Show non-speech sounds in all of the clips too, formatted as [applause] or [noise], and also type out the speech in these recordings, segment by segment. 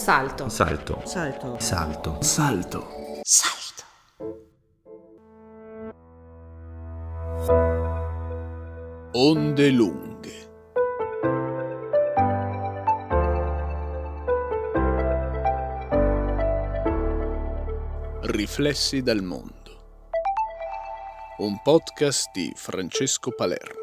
Salto. Salto. Salto. Salto. Salto. Salto. Onde lunghe. Riflessi dal mondo. Un podcast di Francesco Palermo.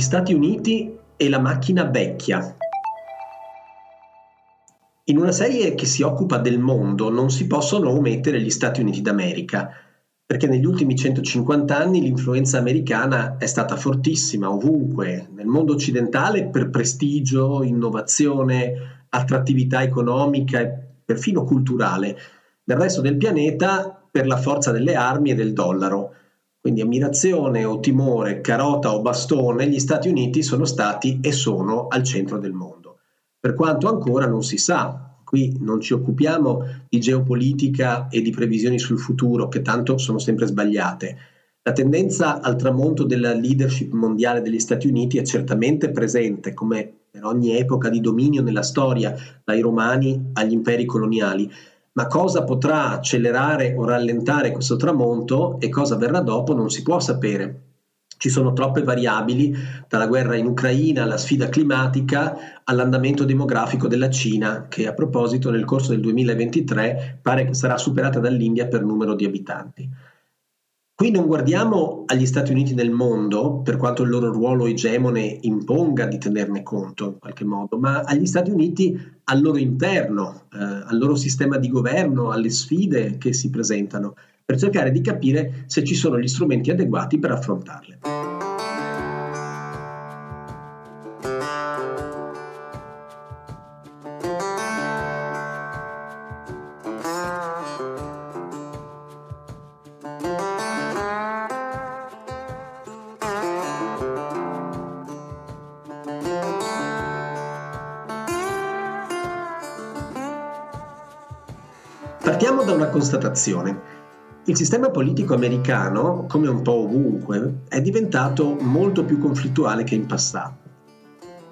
Gli Stati Uniti e la macchina vecchia. In una serie che si occupa del mondo non si possono omettere gli Stati Uniti d'America, perché negli ultimi 150 anni l'influenza americana è stata fortissima ovunque, nel mondo occidentale per prestigio, innovazione, attrattività economica e perfino culturale, nel resto del pianeta per la forza delle armi e del dollaro. Quindi ammirazione o timore, carota o bastone, gli Stati Uniti sono stati e sono al centro del mondo. Per quanto ancora non si sa, qui non ci occupiamo di geopolitica e di previsioni sul futuro, che tanto sono sempre sbagliate. La tendenza al tramonto della leadership mondiale degli Stati Uniti è certamente presente, come per ogni epoca di dominio nella storia, dai romani agli imperi coloniali, ma cosa potrà accelerare o rallentare questo tramonto e cosa verrà dopo non si può sapere. Ci sono troppe variabili, dalla guerra in Ucraina alla sfida climatica all'andamento demografico della Cina, che a proposito nel corso del 2023 pare che sarà superata dall'India per numero di abitanti. Qui non guardiamo agli Stati Uniti nel mondo, per quanto il loro ruolo egemone imponga di tenerne conto in qualche modo, ma agli Stati Uniti al loro interno, eh, al loro sistema di governo, alle sfide che si presentano, per cercare di capire se ci sono gli strumenti adeguati per affrontarle. Constatazione. Il sistema politico americano, come un po' ovunque, è diventato molto più conflittuale che in passato.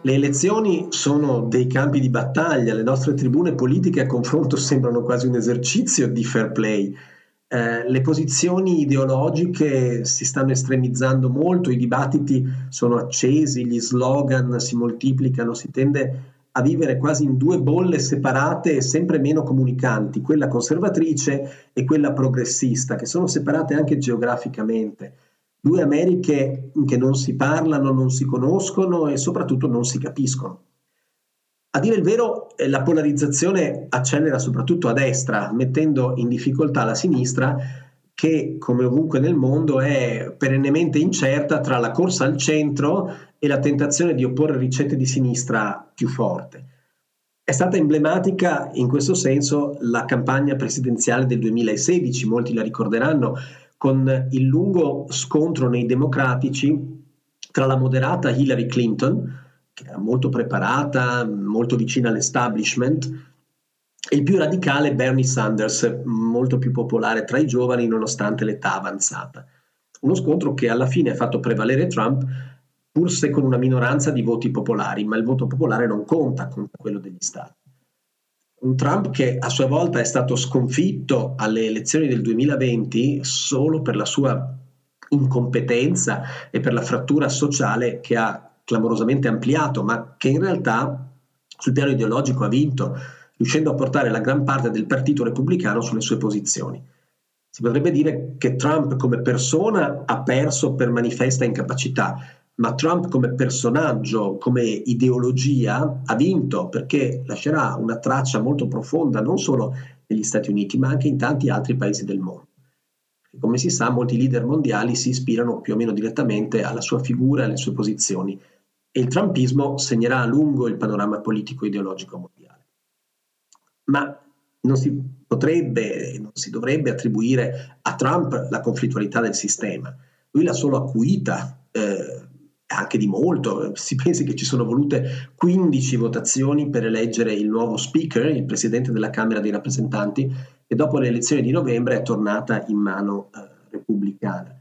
Le elezioni sono dei campi di battaglia, le nostre tribune politiche a confronto [laughs] sembrano quasi un esercizio di fair play. Eh, le posizioni ideologiche si stanno estremizzando molto, i dibattiti sono accesi, gli slogan si moltiplicano, si tende a vivere quasi in due bolle separate e sempre meno comunicanti, quella conservatrice e quella progressista, che sono separate anche geograficamente. Due Americhe che non si parlano, non si conoscono e soprattutto non si capiscono. A dire il vero, eh, la polarizzazione accelera soprattutto a destra, mettendo in difficoltà la sinistra che, come ovunque nel mondo, è perennemente incerta tra la corsa al centro e la tentazione di opporre ricette di sinistra più forte. È stata emblematica in questo senso la campagna presidenziale del 2016, molti la ricorderanno, con il lungo scontro nei democratici tra la moderata Hillary Clinton, che era molto preparata, molto vicina all'establishment, e il più radicale Bernie Sanders, molto più popolare tra i giovani nonostante l'età avanzata. Uno scontro che alla fine ha fatto prevalere Trump pur se con una minoranza di voti popolari, ma il voto popolare non conta con quello degli stati. Un Trump che a sua volta è stato sconfitto alle elezioni del 2020 solo per la sua incompetenza e per la frattura sociale che ha clamorosamente ampliato, ma che in realtà sul piano ideologico ha vinto, riuscendo a portare la gran parte del Partito Repubblicano sulle sue posizioni. Si potrebbe dire che Trump come persona ha perso per manifesta incapacità, ma Trump come personaggio, come ideologia, ha vinto perché lascerà una traccia molto profonda non solo negli Stati Uniti, ma anche in tanti altri paesi del mondo. E come si sa, molti leader mondiali si ispirano più o meno direttamente alla sua figura e alle sue posizioni e il trumpismo segnerà a lungo il panorama politico e ideologico mondiale. Ma non si potrebbe non si dovrebbe attribuire a Trump la conflittualità del sistema. Lui l'ha solo acuita eh, anche di molto, si pensi che ci sono volute 15 votazioni per eleggere il nuovo speaker, il presidente della Camera dei rappresentanti, e dopo le elezioni di novembre è tornata in mano eh, repubblicana.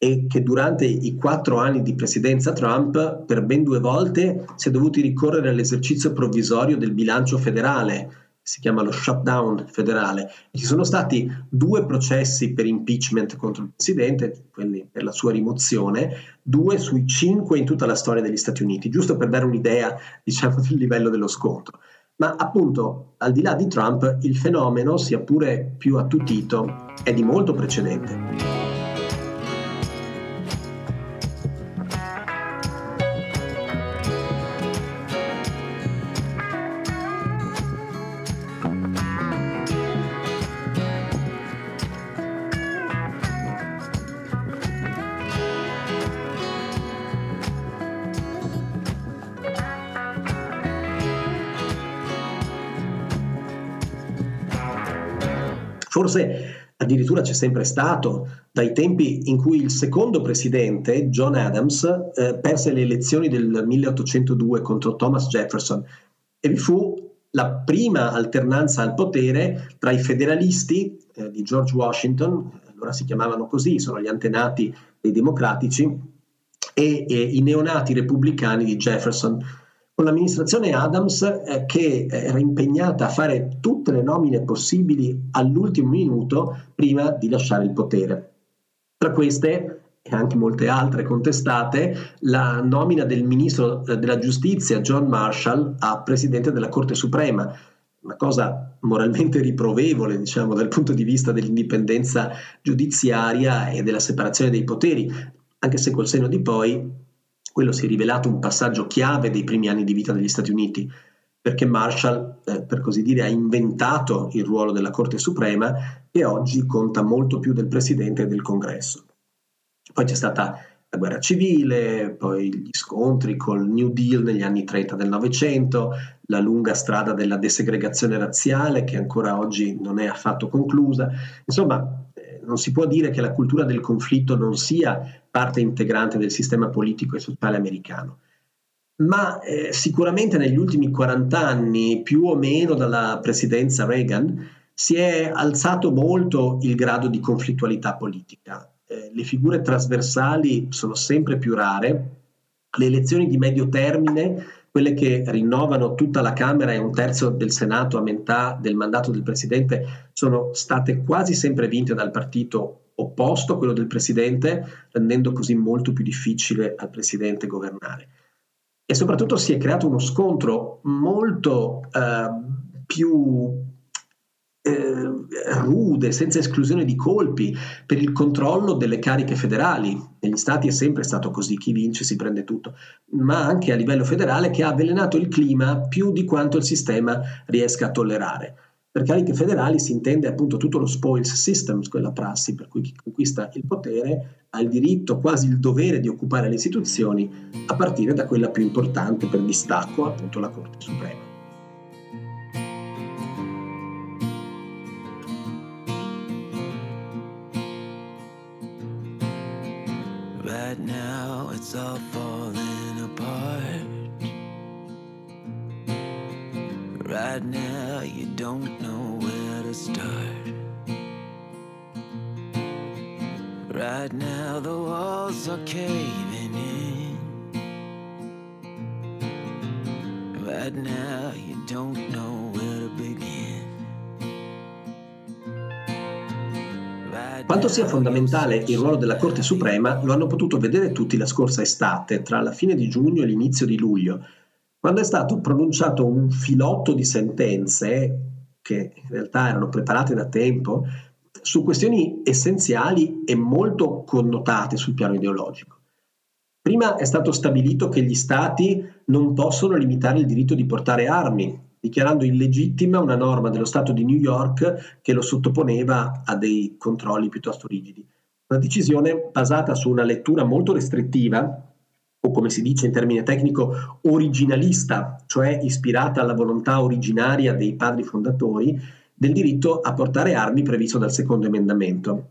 E che durante i quattro anni di presidenza Trump per ben due volte si è dovuti ricorrere all'esercizio provvisorio del bilancio federale, si chiama lo shutdown federale. Ci sono stati due processi per impeachment contro il presidente, quelli per la sua rimozione, due sui cinque in tutta la storia degli Stati Uniti, giusto per dare un'idea diciamo, del livello dello scontro. Ma appunto, al di là di Trump, il fenomeno, sia pure più attutito, è di molto precedente. Forse addirittura c'è sempre stato dai tempi in cui il secondo presidente, John Adams, eh, perse le elezioni del 1802 contro Thomas Jefferson e vi fu la prima alternanza al potere tra i federalisti eh, di George Washington, allora si chiamavano così, sono gli antenati dei democratici, e, e i neonati repubblicani di Jefferson con l'amministrazione Adams eh, che era impegnata a fare tutte le nomine possibili all'ultimo minuto prima di lasciare il potere. Tra queste e anche molte altre contestate, la nomina del ministro eh, della giustizia John Marshall a presidente della Corte Suprema, una cosa moralmente riprovevole, diciamo, dal punto di vista dell'indipendenza giudiziaria e della separazione dei poteri, anche se col senno di poi quello si è rivelato un passaggio chiave dei primi anni di vita degli Stati Uniti, perché Marshall, eh, per così dire, ha inventato il ruolo della Corte Suprema e oggi conta molto più del Presidente e del Congresso. Poi c'è stata la guerra civile, poi gli scontri col New Deal negli anni 30 del Novecento, la lunga strada della desegregazione razziale che ancora oggi non è affatto conclusa. Insomma, non si può dire che la cultura del conflitto non sia parte integrante del sistema politico e sociale americano. Ma eh, sicuramente negli ultimi 40 anni, più o meno dalla presidenza Reagan, si è alzato molto il grado di conflittualità politica. Eh, le figure trasversali sono sempre più rare, le elezioni di medio termine quelle che rinnovano tutta la Camera e un terzo del Senato a metà del mandato del Presidente sono state quasi sempre vinte dal partito opposto quello del Presidente, rendendo così molto più difficile al Presidente governare. E soprattutto si è creato uno scontro molto eh, più eh, rude, senza esclusione di colpi, per il controllo delle cariche federali. Negli stati è sempre stato così, chi vince si prende tutto, ma anche a livello federale che ha avvelenato il clima più di quanto il sistema riesca a tollerare. Per cariche federali si intende appunto tutto lo spoils system, quella prassi per cui chi conquista il potere ha il diritto, quasi il dovere di occupare le istituzioni, a partire da quella più importante per distacco, appunto la Corte Suprema. It's all falling apart. Right now you don't know where to start. Right now the walls are caving in. Right now you don't know Quanto sia fondamentale il ruolo della Corte Suprema lo hanno potuto vedere tutti la scorsa estate, tra la fine di giugno e l'inizio di luglio, quando è stato pronunciato un filotto di sentenze, che in realtà erano preparate da tempo, su questioni essenziali e molto connotate sul piano ideologico. Prima è stato stabilito che gli Stati non possono limitare il diritto di portare armi, dichiarando illegittima una norma dello Stato di New York che lo sottoponeva a dei controlli piuttosto rigidi. Una decisione basata su una lettura molto restrittiva, o come si dice in termine tecnico, originalista, cioè ispirata alla volontà originaria dei padri fondatori, del diritto a portare armi previsto dal secondo emendamento.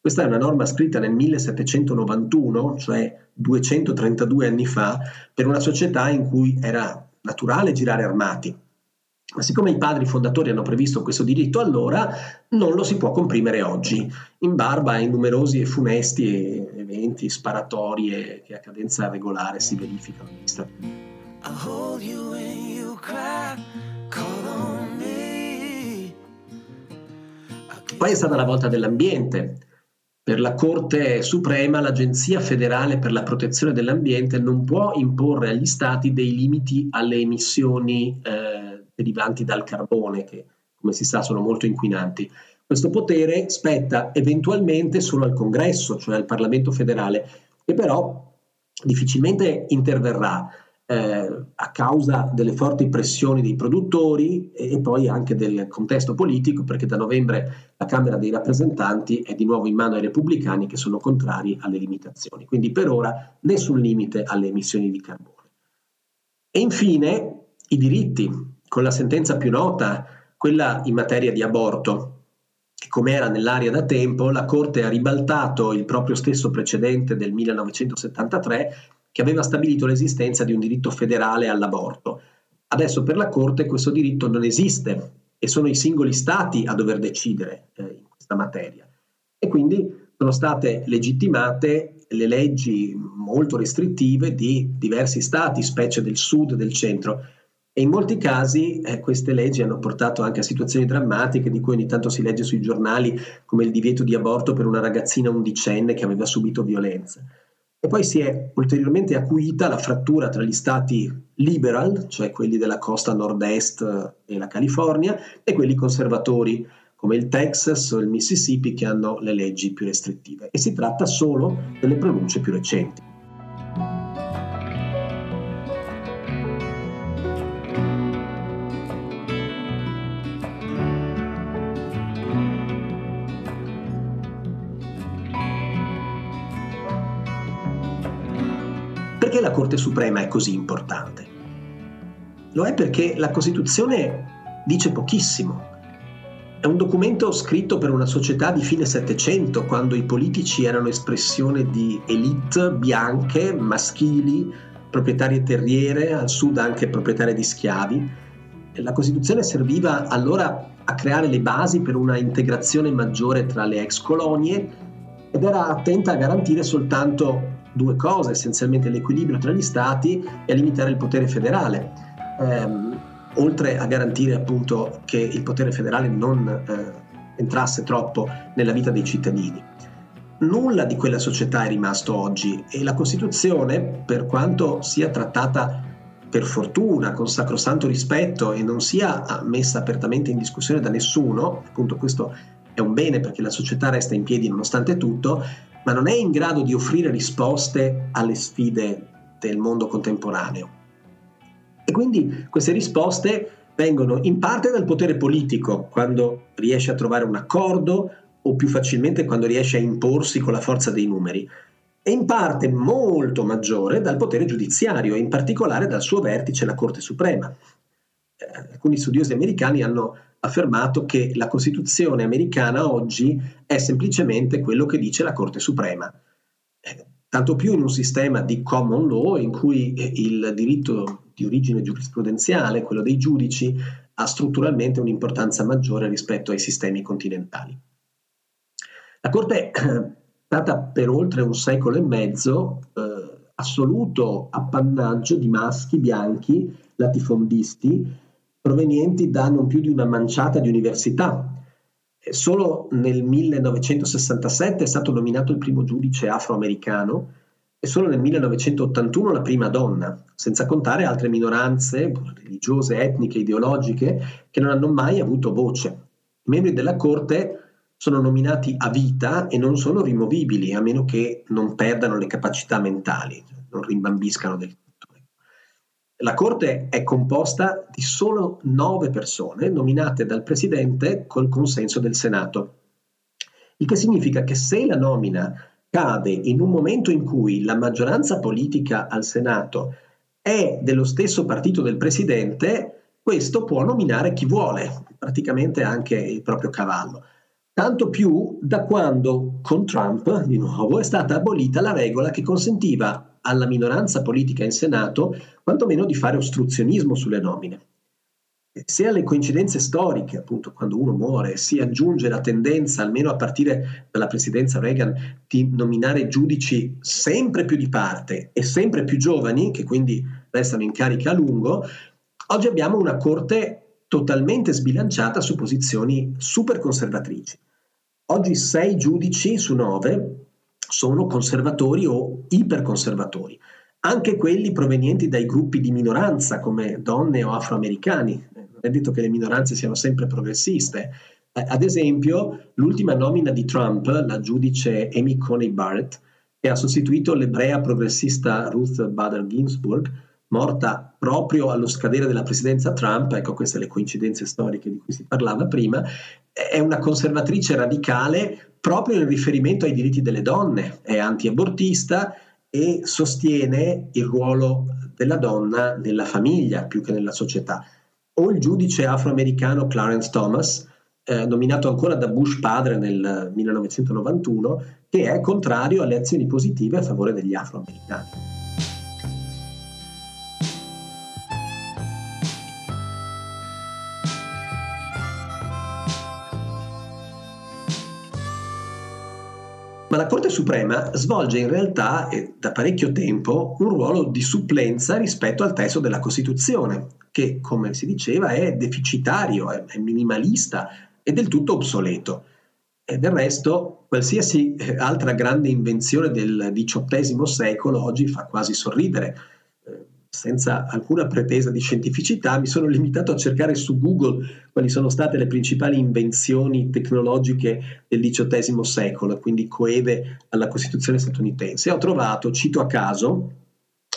Questa è una norma scritta nel 1791, cioè 232 anni fa, per una società in cui era naturale girare armati, Ma siccome i padri fondatori hanno previsto questo diritto allora, non lo si può comprimere oggi, in barba ai numerosi e funesti eventi, sparatorie che a cadenza regolare si verificano negli Stati Uniti. Poi è stata la volta dell'ambiente. Per la Corte Suprema l'Agenzia federale per la protezione dell'ambiente non può imporre agli Stati dei limiti alle emissioni eh, derivanti dal carbone, che come si sa sono molto inquinanti. Questo potere spetta eventualmente solo al Congresso, cioè al Parlamento federale, che però difficilmente interverrà eh, a causa delle forti pressioni dei produttori e, e poi anche del contesto politico, perché da novembre la Camera dei rappresentanti è di nuovo in mano ai repubblicani che sono contrari alle limitazioni. Quindi per ora nessun limite alle emissioni di carbone. E infine i diritti, con la sentenza più nota, quella in materia di aborto, che come era nell'aria da tempo, la Corte ha ribaltato il proprio stesso precedente del 1973 che aveva stabilito l'esistenza di un diritto federale all'aborto. Adesso per la Corte questo diritto non esiste e sono i singoli stati a dover decidere eh, in questa materia. E quindi sono state legittimate le leggi molto restrittive di diversi stati, specie del sud e del centro. E in molti casi eh, queste leggi hanno portato anche a situazioni drammatiche di cui ogni tanto si legge sui giornali, come il divieto di aborto per una ragazzina undicenne che aveva subito violenza. E poi si è ulteriormente acuita la frattura tra gli stati liberal, cioè quelli della costa nord-est e la California, e quelli conservatori, come il Texas o il Mississippi, che hanno le leggi più restrittive. E si tratta solo delle pronunce più recenti. Corte Suprema è così importante? Lo è perché la Costituzione dice pochissimo. È un documento scritto per una società di fine Settecento, quando i politici erano espressione di elite bianche, maschili, proprietarie terriere, al sud anche proprietarie di schiavi. La Costituzione serviva allora a creare le basi per una integrazione maggiore tra le ex colonie ed era attenta a garantire soltanto due cose, essenzialmente l'equilibrio tra gli stati e a limitare il potere federale, ehm, oltre a garantire appunto che il potere federale non eh, entrasse troppo nella vita dei cittadini. Nulla di quella società è rimasto oggi e la Costituzione, per quanto sia trattata per fortuna, con sacrosanto rispetto e non sia messa apertamente in discussione da nessuno, appunto questo è un bene perché la società resta in piedi nonostante tutto, ma non è in grado di offrire risposte alle sfide del mondo contemporaneo. E quindi queste risposte vengono in parte dal potere politico, quando riesce a trovare un accordo o più facilmente quando riesce a imporsi con la forza dei numeri, e in parte molto maggiore dal potere giudiziario, in particolare dal suo vertice la Corte Suprema. Eh, alcuni studiosi americani hanno affermato che la Costituzione americana oggi è semplicemente quello che dice la Corte Suprema. Eh, tanto più in un sistema di common law in cui eh, il diritto di origine giurisprudenziale, quello dei giudici, ha strutturalmente un'importanza maggiore rispetto ai sistemi continentali. La Corte è stata per oltre un secolo e mezzo eh, assoluto appannaggio di maschi bianchi latifondisti provenienti da non più di una manciata di università. Solo nel 1967 è stato nominato il primo giudice afroamericano e solo nel 1981 la prima donna, senza contare altre minoranze religiose, etniche, ideologiche che non hanno mai avuto voce. I membri della Corte sono nominati a vita e non sono rimovibili, a meno che non perdano le capacità mentali, non rimbambiscano del tutto. La Corte è composta di solo nove persone nominate dal Presidente col consenso del Senato, il che significa che se la nomina cade in un momento in cui la maggioranza politica al Senato è dello stesso partito del Presidente, questo può nominare chi vuole, praticamente anche il proprio cavallo. Tanto più da quando con Trump, di nuovo, è stata abolita la regola che consentiva alla minoranza politica in Senato quantomeno di fare ostruzionismo sulle nomine. se alle coincidenze storiche, appunto quando uno muore, si aggiunge la tendenza, almeno a partire dalla presidenza Reagan, di nominare giudici sempre più di parte e sempre più giovani, che quindi restano in carica a lungo, oggi abbiamo una corte totalmente sbilanciata su posizioni super conservatrici. Oggi sei giudici su nove sono conservatori o iperconservatori, anche quelli provenienti dai gruppi di minoranza come donne o afroamericani, è detto che le minoranze siano sempre progressiste. Eh, ad esempio, l'ultima nomina di Trump, la giudice Amy Coney Barrett, che ha sostituito l'ebrea progressista Ruth Bader Ginsburg, morta proprio allo scadere della presidenza Trump, ecco queste le coincidenze storiche di cui si parlava prima, è una conservatrice radicale proprio in riferimento ai diritti delle donne, è antiabortista e sostiene il ruolo della donna nella famiglia più che nella società o il giudice afroamericano Clarence Thomas, eh, nominato ancora da Bush padre nel 1991, che è contrario alle azioni positive a favore degli afroamericani. Ma la Corte Suprema svolge in realtà, e da parecchio tempo, un ruolo di supplenza rispetto al testo della Costituzione, che, come si diceva, è deficitario, è, è minimalista e del tutto obsoleto. E del resto, qualsiasi eh, altra grande invenzione del XVIII secolo oggi fa quasi sorridere senza alcuna pretesa di scientificità, mi sono limitato a cercare su Google quali sono state le principali invenzioni tecnologiche del XVIII secolo, quindi coeve alla Costituzione statunitense. Ho trovato, cito a caso,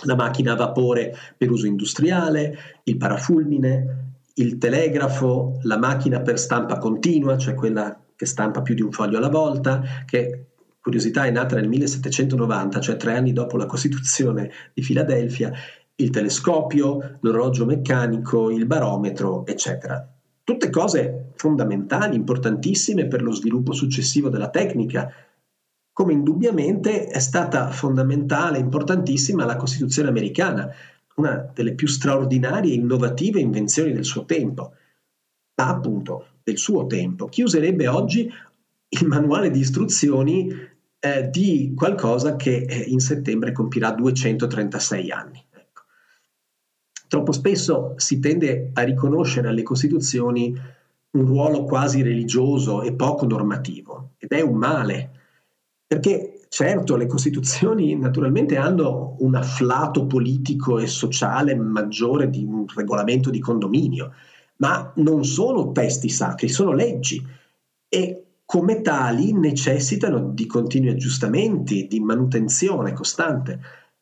la macchina a vapore per uso industriale, il parafulmine, il telegrafo, la macchina per stampa continua, cioè quella che stampa più di un foglio alla volta, che curiosità è nata nel 1790, cioè tre anni dopo la Costituzione di Filadelfia, il telescopio, l'orologio meccanico, il barometro, eccetera. Tutte cose fondamentali, importantissime per lo sviluppo successivo della tecnica, come indubbiamente è stata fondamentale, importantissima la Costituzione americana, una delle più straordinarie e innovative invenzioni del suo tempo, ma appunto del suo tempo. Chi userebbe oggi il manuale di istruzioni eh, di qualcosa che eh, in settembre compirà 236 anni? Troppo spesso si tende a riconoscere alle Costituzioni un ruolo quasi religioso e poco normativo ed è un male, perché certo le Costituzioni naturalmente hanno un afflato politico e sociale maggiore di un regolamento di condominio, ma non sono testi sacri, sono leggi e come tali necessitano di continui aggiustamenti, di manutenzione costante.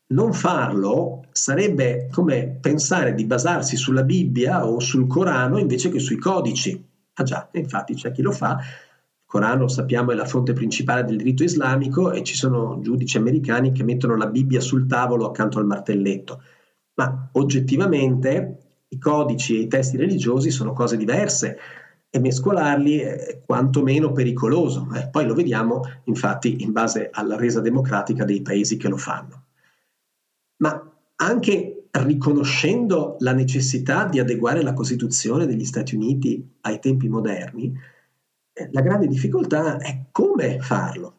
Non farlo sarebbe come pensare di basarsi sulla Bibbia o sul Corano invece che sui codici. Ah già, infatti c'è chi lo fa. Il Corano, sappiamo, è la fonte principale del diritto islamico e ci sono giudici americani che mettono la Bibbia sul tavolo accanto al martelletto. Ma oggettivamente i codici e i testi religiosi sono cose diverse e mescolarli è quantomeno pericoloso. Eh, poi lo vediamo, infatti, in base alla resa democratica dei paesi che lo fanno ma anche riconoscendo la necessità di adeguare la Costituzione degli Stati Uniti ai tempi moderni, eh, la grande difficoltà è come farlo.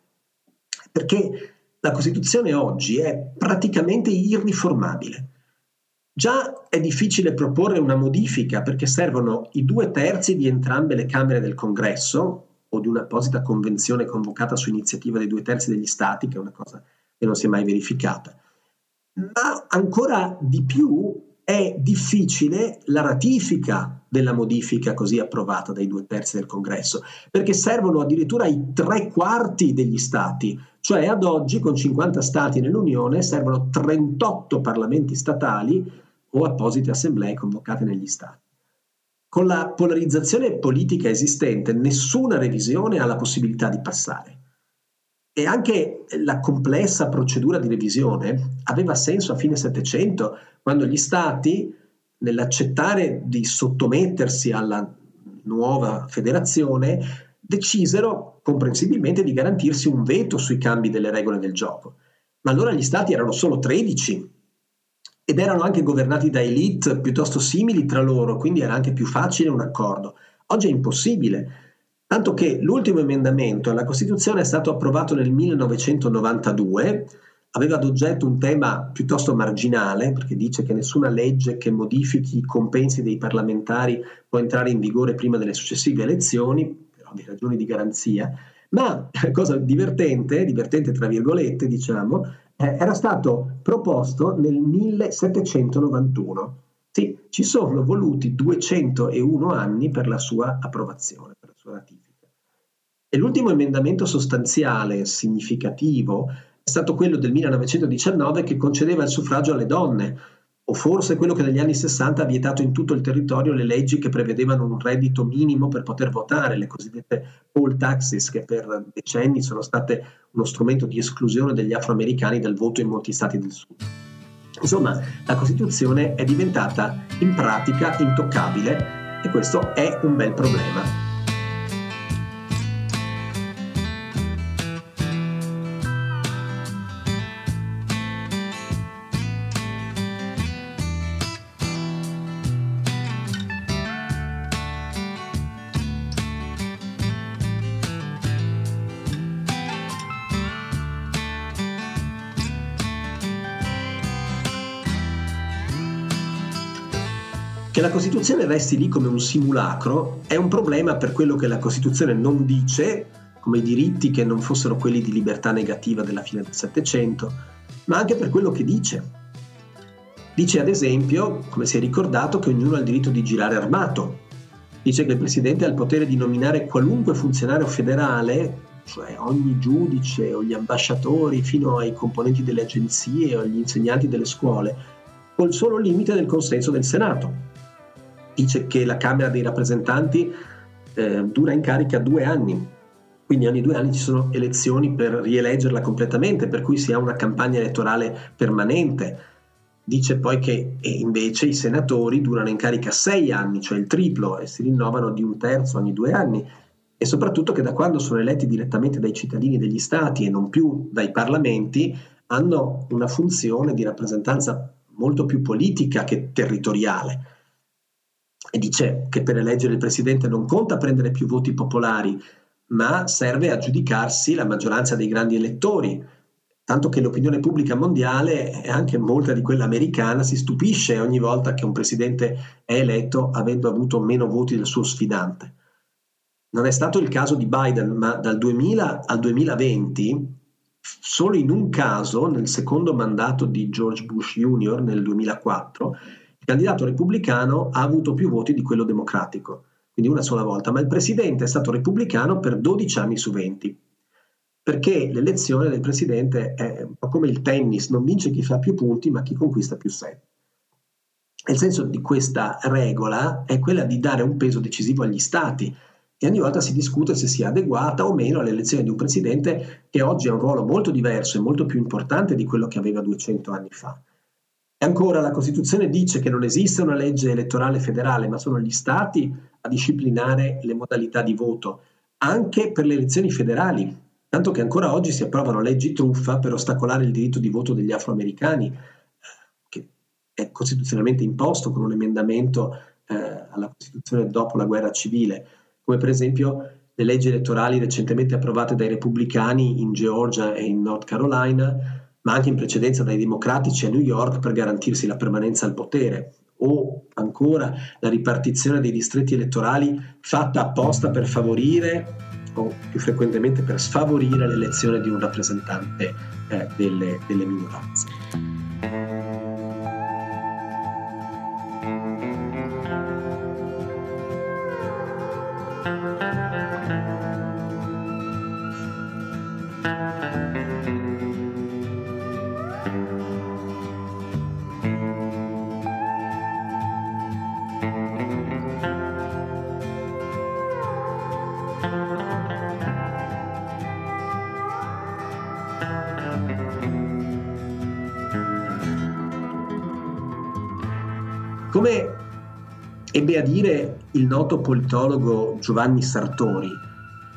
Perché la Costituzione oggi è praticamente irriformabile. Già è difficile proporre una modifica perché servono i due terzi di entrambe le Camere del Congresso o di un'apposita convenzione convocata su iniziativa dei due terzi degli Stati, che è una cosa che non si è mai verificata ma ancora di più è difficile la ratifica della modifica così approvata dai due terzi del congresso, perché servono addirittura i tre quarti degli stati, cioè ad oggi con 50 stati nell'Unione servono 38 parlamenti statali o apposite assemblee convocate negli stati. Con la polarizzazione politica esistente nessuna revisione ha la possibilità di passare. E anche la complessa procedura di revisione aveva senso a fine Settecento, quando gli stati, nell'accettare di sottomettersi alla nuova federazione, decisero comprensibilmente di garantirsi un veto sui cambi delle regole del gioco. Ma allora gli stati erano solo 13 ed erano anche governati da elite piuttosto simili tra loro, quindi era anche più facile un accordo. Oggi è impossibile, tanto che l'ultimo emendamento alla Costituzione è stato approvato nel 1992 aveva ad oggetto un tema piuttosto marginale, perché dice che nessuna legge che modifichi i compensi dei parlamentari può entrare in vigore prima delle successive elezioni, per ovvie ragioni di garanzia, ma [laughs] cosa divertente, divertente tra virgolette diciamo, eh, era stato proposto nel 1791. Sì, ci sono voluti 201 anni per la sua approvazione, ratifica. E l'ultimo emendamento sostanziale, significativo, è stato quello del 1919 che concedeva il suffragio alle donne, o forse quello che negli anni 60 ha vietato in tutto il territorio le leggi che prevedevano un reddito minimo per poter votare, le cosiddette poll taxes, che per decenni sono state uno strumento di esclusione degli afroamericani dal voto in molti stati del sud. Insomma, la Costituzione è diventata in pratica intoccabile e questo è un bel problema. Che la Costituzione resti lì come un simulacro è un problema per quello che la Costituzione non dice, come i diritti che non fossero quelli di libertà negativa della fine del Settecento, ma anche per quello che dice. Dice ad esempio, come si è ricordato, che ognuno ha il diritto di girare armato. Dice che il Presidente ha il potere di nominare qualunque funzionario federale, cioè ogni giudice o gli ambasciatori, fino ai componenti delle agenzie o agli insegnanti delle scuole, col solo limite del consenso del Senato dice che la Camera dei rappresentanti eh, dura in carica due anni, quindi ogni due anni ci sono elezioni per rieleggerla completamente, per cui si ha una campagna elettorale permanente. Dice poi che invece i senatori durano in carica sei anni, cioè il triplo, e si rinnovano di un terzo ogni due anni. E soprattutto che da quando sono eletti direttamente dai cittadini degli stati e non più dai parlamenti, hanno una funzione di rappresentanza molto più politica che territoriale e dice che per eleggere il presidente non conta prendere più voti popolari, ma serve a giudicarsi la maggioranza dei grandi elettori, tanto che l'opinione pubblica mondiale e anche molta di quella americana si stupisce ogni volta che un presidente è eletto avendo avuto meno voti del suo sfidante. Non è stato il caso di Biden, ma dal 2000 al 2020, solo in un caso, nel secondo mandato di George Bush Jr. nel 2004, candidato repubblicano ha avuto più voti di quello democratico, quindi una sola volta, ma il presidente è stato repubblicano per 12 anni su 20. Perché l'elezione del presidente è un po' come il tennis, non vince chi fa più punti, ma chi conquista più set. Il senso di questa regola è quella di dare un peso decisivo agli stati e ogni volta si discute se sia adeguata o meno all'elezione di un presidente che oggi ha un ruolo molto diverso e molto più importante di quello che aveva 200 anni fa. E ancora la Costituzione dice che non esiste una legge elettorale federale, ma sono gli Stati a disciplinare le modalità di voto, anche per le elezioni federali, tanto che ancora oggi si approvano leggi truffa per ostacolare il diritto di voto degli afroamericani, che è costituzionalmente imposto con un emendamento eh, alla Costituzione dopo la guerra civile, come per esempio le leggi elettorali recentemente approvate dai repubblicani in Georgia e in North Carolina, ma anche in precedenza dai democratici a New York per garantirsi la permanenza al potere, o ancora la ripartizione dei distretti elettorali fatta apposta per favorire o più frequentemente per sfavorire l'elezione di un rappresentante eh, delle, delle minoranze. Come ebbe a dire il noto politologo Giovanni Sartori,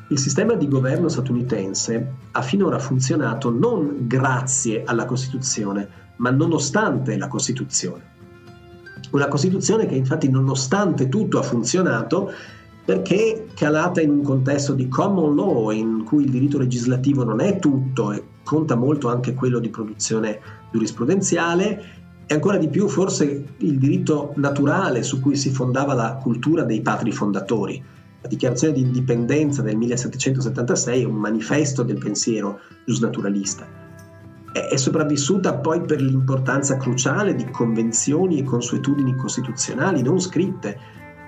il sistema di governo statunitense ha finora funzionato non grazie alla Costituzione, ma nonostante la Costituzione. Una Costituzione che infatti nonostante tutto ha funzionato perché calata in un contesto di common law in cui il diritto legislativo non è tutto e conta molto anche quello di produzione giurisprudenziale e ancora di più forse il diritto naturale su cui si fondava la cultura dei padri fondatori. La dichiarazione di indipendenza del 1776 è un manifesto del pensiero giusnaturalista. È sopravvissuta poi per l'importanza cruciale di convenzioni e consuetudini costituzionali non scritte,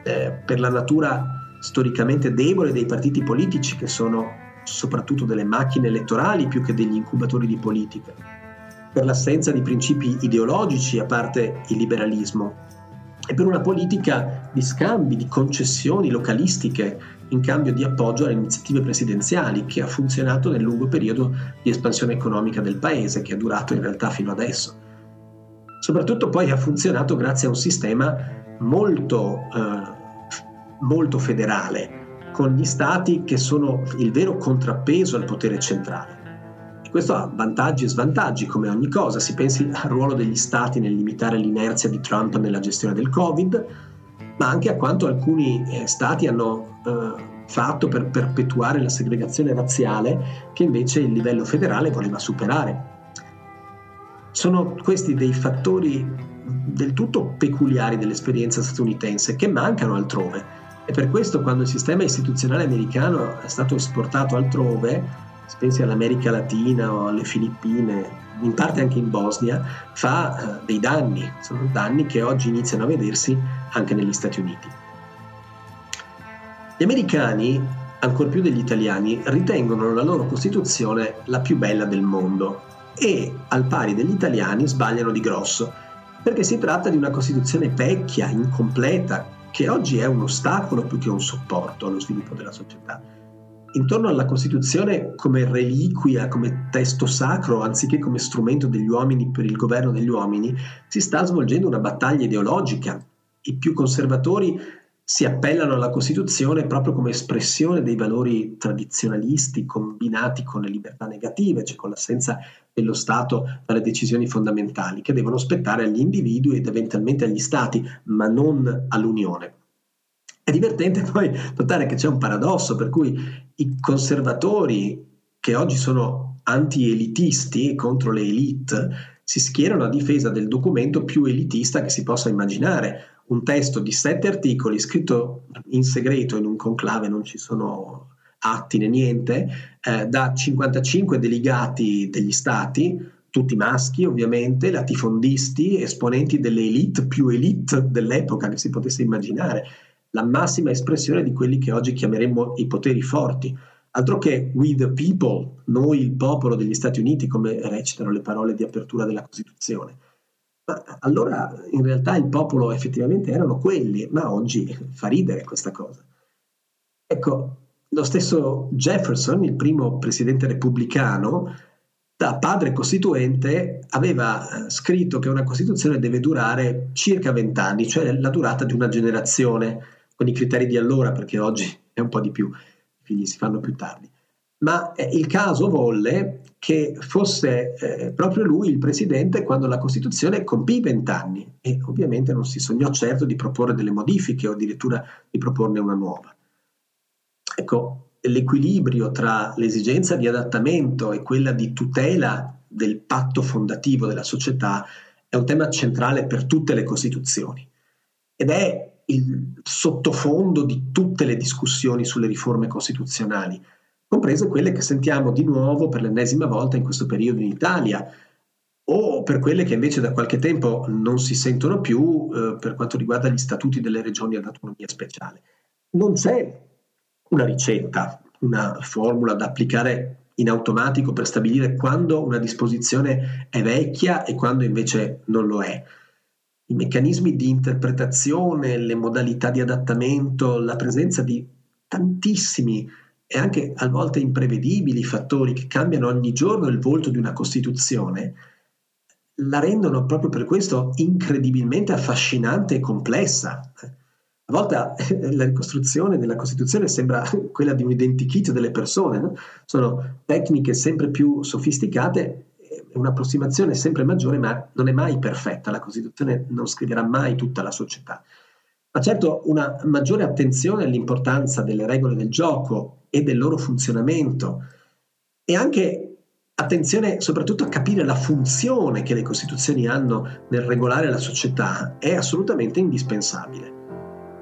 eh, per la natura storicamente debole dei partiti politici che sono soprattutto delle macchine elettorali più che degli incubatori di politica, per l'assenza di principi ideologici a parte il liberalismo e per una politica di scambi, di concessioni localistiche in cambio di appoggio alle iniziative presidenziali che ha funzionato nel lungo periodo di espansione economica del paese che è durato in realtà fino adesso. Soprattutto poi ha funzionato grazie a un sistema molto, eh, molto federale, con gli stati che sono il vero contrappeso al potere centrale. Questo ha vantaggi e svantaggi, come ogni cosa. Si pensi al ruolo degli stati nel limitare l'inerzia di Trump nella gestione del Covid, ma anche a quanto alcuni eh, stati hanno eh, fatto per perpetuare la segregazione razziale che invece il livello federale voleva superare. Sono questi dei fattori del tutto peculiari dell'esperienza statunitense che mancano altrove e per questo quando il sistema istituzionale americano è stato esportato altrove, si pensi all'America Latina o alle Filippine, in parte anche in Bosnia, fa eh, dei danni, sono danni che oggi iniziano a vedersi anche negli Stati Uniti. Gli americani, ancor più degli italiani, ritengono la loro Costituzione la più bella del mondo e, al pari degli italiani, sbagliano di grosso, perché si tratta di una Costituzione vecchia, incompleta, che oggi è un ostacolo più che un supporto allo sviluppo della società. Intorno alla Costituzione come reliquia, come testo sacro, anziché come strumento degli uomini per il governo degli uomini, si sta svolgendo una battaglia ideologica. I più conservatori si appellano alla Costituzione proprio come espressione dei valori tradizionalisti combinati con le libertà negative, cioè con l'assenza dello Stato dalle decisioni fondamentali che devono spettare agli individui ed eventualmente agli Stati, ma non all'Unione. È divertente [laughs] poi notare che c'è un paradosso per cui i conservatori che oggi sono anti-elitisti contro le elite si schierano a difesa del documento più elitista che si possa immaginare, un testo di sette articoli scritto in segreto in un conclave, non ci sono atti né niente, eh, da 55 delegati degli stati, tutti maschi ovviamente, latifondisti, esponenti delle elite più elite dell'epoca che si potesse immaginare, la massima espressione di quelli che oggi chiameremmo i poteri forti. Altro che we the people, noi il popolo degli Stati Uniti, come recitano le parole di apertura della Costituzione. Ma allora in realtà il popolo effettivamente erano quelli, ma oggi [laughs] fa ridere questa cosa. Ecco, lo stesso Jefferson, il primo presidente repubblicano, da padre costituente aveva eh, scritto che una Costituzione deve durare circa vent'anni, cioè la durata di una generazione, con i criteri di allora, perché oggi è un po' di più, i figli si fanno più tardi. Ma eh, il caso volle che fosse eh, proprio lui il presidente quando la Costituzione compì vent'anni e ovviamente non si sognò certo di proporre delle modifiche o addirittura di proporne una nuova. Ecco, l'equilibrio tra l'esigenza di adattamento e quella di tutela del patto fondativo della società è un tema centrale per tutte le Costituzioni ed è il sottofondo di tutte le discussioni sulle riforme costituzionali, comprese quelle che sentiamo di nuovo per l'ennesima volta in questo periodo in Italia, o per quelle che invece da qualche tempo non si sentono più eh, per quanto riguarda gli statuti delle regioni ad autonomia speciale. Non c'è una ricetta, una formula da applicare in automatico per stabilire quando una disposizione è vecchia e quando invece non lo è. I meccanismi di interpretazione, le modalità di adattamento, la presenza di tantissimi e anche a volte imprevedibili fattori che cambiano ogni giorno il volto di una Costituzione, la rendono proprio per questo incredibilmente affascinante e complessa. A volte eh, la ricostruzione della Costituzione sembra quella di un identikit delle persone, no? sono tecniche sempre più sofisticate è un'approssimazione sempre maggiore, ma non è mai perfetta. La Costituzione non scriverà mai tutta la società. Ma certo una maggiore attenzione all'importanza delle regole del gioco e del loro funzionamento e anche attenzione soprattutto a capire la funzione che le Costituzioni hanno nel regolare la società è assolutamente indispensabile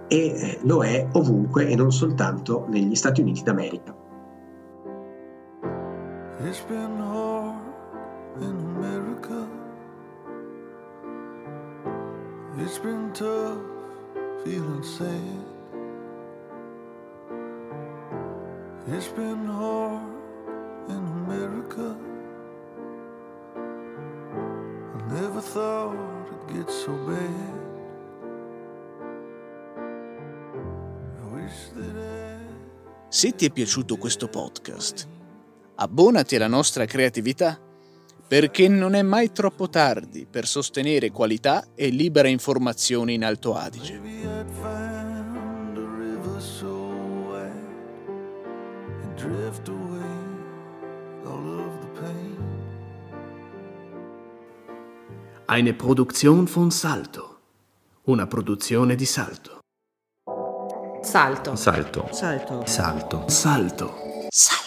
e eh, lo è ovunque e non soltanto negli Stati Uniti d'America. In America. It's been tough feeling sad. It's been hard in America. I never thought it'd get so bad. Se ti è piaciuto questo podcast, abbonati alla nostra creatività, perché non è mai troppo tardi per sostenere qualità e libera informazione in Alto Adige. Eine Produktion von Salto. Una produzione di Salto. Salto. Salto. Salto. Salto. Salto. Salto.